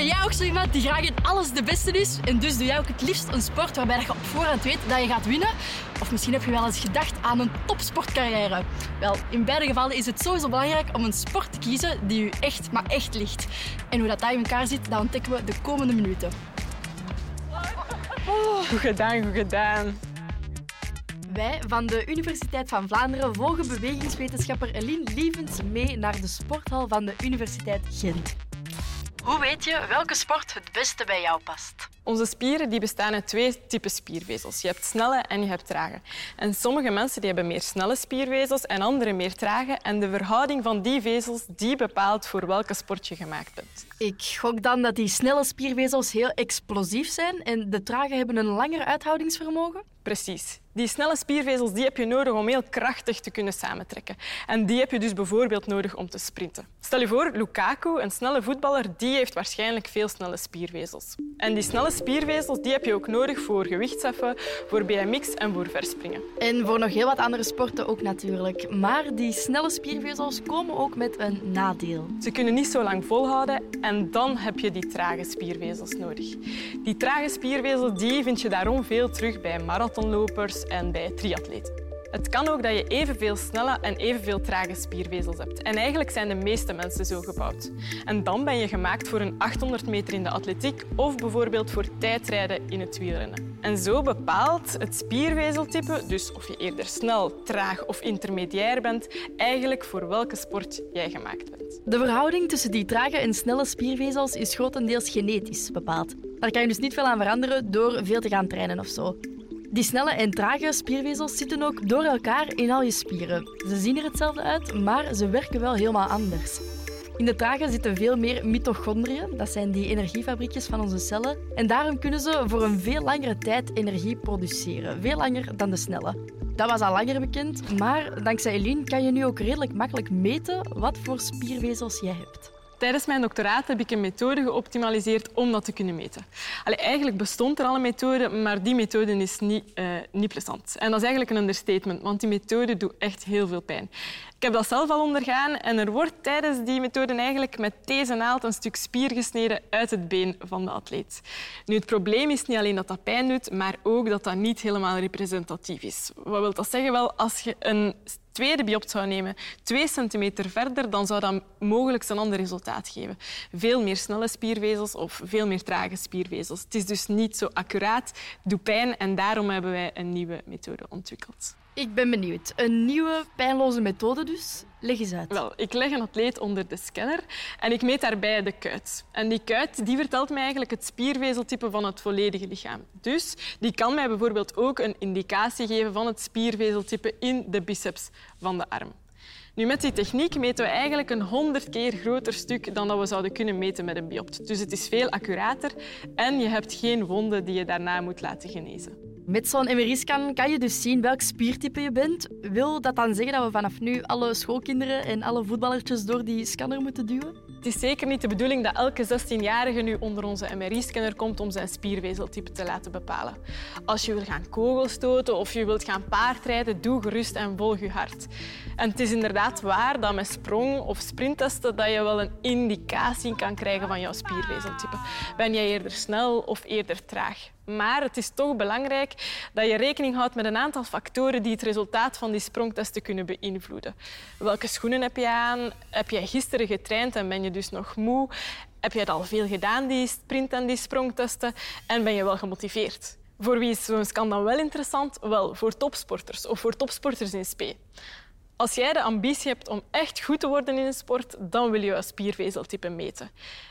Ben jij ook zo iemand die graag in alles de beste is? En dus doe jij ook het liefst een sport waarbij je op voorhand weet dat je gaat winnen? Of misschien heb je wel eens gedacht aan een topsportcarrière. Wel, in beide gevallen is het sowieso belangrijk om een sport te kiezen die u echt, maar echt ligt. En hoe dat, dat in elkaar zit, dat ontdekken we de komende minuten. Goed gedaan, goed gedaan. Wij van de Universiteit van Vlaanderen volgen bewegingswetenschapper Eline Lievens mee naar de sporthal van de Universiteit Gent. Hoe weet je welke sport het beste bij jou past? Onze spieren die bestaan uit twee typen spiervezels. Je hebt snelle en je hebt trage. En sommige mensen die hebben meer snelle spiervezels en andere meer trage. En de verhouding van die vezels die bepaalt voor welke sport je gemaakt bent. Ik gok dan dat die snelle spiervezels heel explosief zijn en de trage hebben een langer uithoudingsvermogen? Precies. Die snelle spiervezels die heb je nodig om heel krachtig te kunnen samentrekken. En die heb je dus bijvoorbeeld nodig om te sprinten. Stel je voor, Lukaku, een snelle voetballer, die heeft waarschijnlijk veel snelle spiervezels. En die snelle spiervezels die heb je ook nodig voor gewichtsheffen, voor BMX en voor verspringen. En voor nog heel wat andere sporten ook natuurlijk. Maar die snelle spiervezels komen ook met een nadeel. Ze kunnen niet zo lang volhouden en dan heb je die trage spiervezels nodig. Die trage spiervezels die vind je daarom veel terug bij marathonlopers en bij triatleten. Het kan ook dat je evenveel snelle en evenveel trage spiervezels hebt. En eigenlijk zijn de meeste mensen zo gebouwd. En dan ben je gemaakt voor een 800 meter in de atletiek of bijvoorbeeld voor tijdrijden in het wielrennen. En zo bepaalt het spiervezeltype, dus of je eerder snel, traag of intermediair bent, eigenlijk voor welke sport jij gemaakt bent. De verhouding tussen die trage en snelle spiervezels is grotendeels genetisch bepaald. Daar kan je dus niet veel aan veranderen door veel te gaan trainen of zo. Die snelle en trage spiervezels zitten ook door elkaar in al je spieren. Ze zien er hetzelfde uit, maar ze werken wel helemaal anders. In de trage zitten veel meer mitochondriën, dat zijn die energiefabriekjes van onze cellen. En daarom kunnen ze voor een veel langere tijd energie produceren, veel langer dan de snelle. Dat was al langer bekend, maar dankzij Eline kan je nu ook redelijk makkelijk meten wat voor spiervezels jij hebt. Tijdens mijn doctoraat heb ik een methode geoptimaliseerd om dat te kunnen meten. Eigenlijk bestond er al een methode, maar die methode is niet, uh, niet plezant. En dat is eigenlijk een understatement, want die methode doet echt heel veel pijn. Ik heb dat zelf al ondergaan en er wordt tijdens die methode eigenlijk met deze naald een stuk spier gesneden uit het been van de atleet. Nu, het probleem is niet alleen dat dat pijn doet, maar ook dat dat niet helemaal representatief is. Wat wil dat zeggen? Wel, als je een tweede biopt zou nemen, twee centimeter verder, dan zou dat mogelijk een ander resultaat geven. Veel meer snelle spiervezels of veel meer trage spiervezels. Het is dus niet zo accuraat, doet pijn en daarom hebben wij een nieuwe methode ontwikkeld. Ik ben benieuwd. Een nieuwe pijnloze methode dus. Leg eens uit. Wel, ik leg een atleet onder de scanner en ik meet daarbij de kuit. En die kuit die vertelt mij eigenlijk het spiervezeltype van het volledige lichaam. Dus die kan mij bijvoorbeeld ook een indicatie geven van het spiervezeltype in de biceps van de arm. Nu, met die techniek meten we eigenlijk een honderd keer groter stuk dan dat we zouden kunnen meten met een biopt. Dus het is veel accurater en je hebt geen wonden die je daarna moet laten genezen. Met zo'n MRI-scan kan je dus zien welk spiertype je bent. Wil dat dan zeggen dat we vanaf nu alle schoolkinderen en alle voetballertjes door die scanner moeten duwen? Het is zeker niet de bedoeling dat elke 16-jarige nu onder onze MRI-scanner komt om zijn spiervezeltype te laten bepalen. Als je wil gaan kogelstoten of je wilt gaan paardrijden, doe gerust en volg je hart. En het is inderdaad waar dat met sprong- of sprinttesten dat je wel een indicatie kan krijgen van jouw spiervezeltype. Ben jij eerder snel of eerder traag? Maar het is toch belangrijk dat je rekening houdt met een aantal factoren die het resultaat van die sprongtesten kunnen beïnvloeden. Welke schoenen heb je aan? Heb jij gisteren getraind en ben je dus nog moe? Heb je al veel gedaan, die sprint- en die sprongtesten? En ben je wel gemotiveerd? Voor wie is zo'n scan dan wel interessant? Wel, voor topsporters of voor topsporters in spe. Als jij de ambitie hebt om echt goed te worden in een sport, dan wil je je spiervezeltype meten.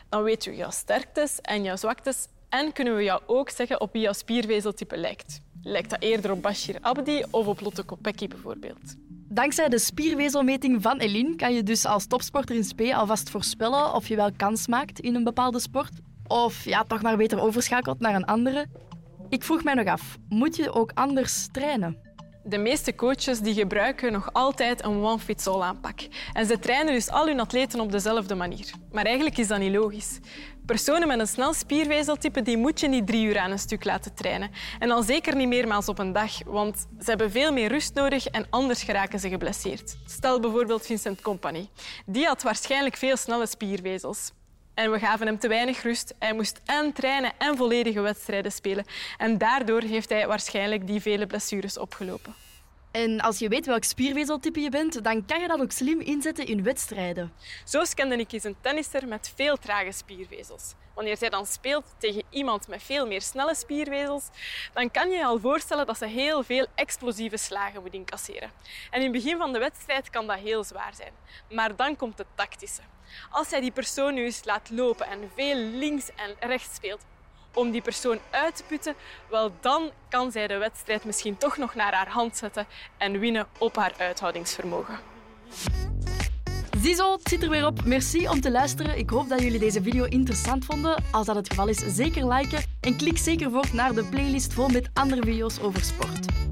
Dan weet je jouw sterktes en jouw zwaktes en kunnen we jou ook zeggen op wie jouw spiervezeltype lijkt. Lijkt dat eerder op Bashir Abdi of op Lotte Kopecky bijvoorbeeld? Dankzij de spiervezelmeting van Eline kan je dus als topsporter in spe alvast voorspellen of je wel kans maakt in een bepaalde sport. Of ja, toch maar beter overschakelt naar een andere. Ik vroeg mij nog af, moet je ook anders trainen? De meeste coaches die gebruiken nog altijd een one-fits-all aanpak. En ze trainen dus al hun atleten op dezelfde manier. Maar eigenlijk is dat niet logisch. Personen met een snel spiervezeltype die moet je niet drie uur aan een stuk laten trainen. En al zeker niet meermaals op een dag, want ze hebben veel meer rust nodig en anders geraken ze geblesseerd. Stel bijvoorbeeld Vincent Company. Die had waarschijnlijk veel snelle spiervezels. En we gaven hem te weinig rust. Hij moest en trainen en volledige wedstrijden spelen. En daardoor heeft hij waarschijnlijk die vele blessures opgelopen. En als je weet welk spiervezeltype je bent, dan kan je dat ook slim inzetten in wedstrijden. Zo scande ik eens een tennister met veel trage spiervezels. Wanneer zij dan speelt tegen iemand met veel meer snelle spiervezels, dan kan je je al voorstellen dat ze heel veel explosieve slagen moet incasseren. En in het begin van de wedstrijd kan dat heel zwaar zijn. Maar dan komt het tactische. Als zij die persoon nu eens laat lopen en veel links en rechts speelt, om die persoon uit te putten, wel dan kan zij de wedstrijd misschien toch nog naar haar hand zetten en winnen op haar uithoudingsvermogen. Ziezo, het zit er weer op. Merci om te luisteren. Ik hoop dat jullie deze video interessant vonden. Als dat het geval is, zeker liken. En klik zeker voor naar de playlist vol met andere video's over sport.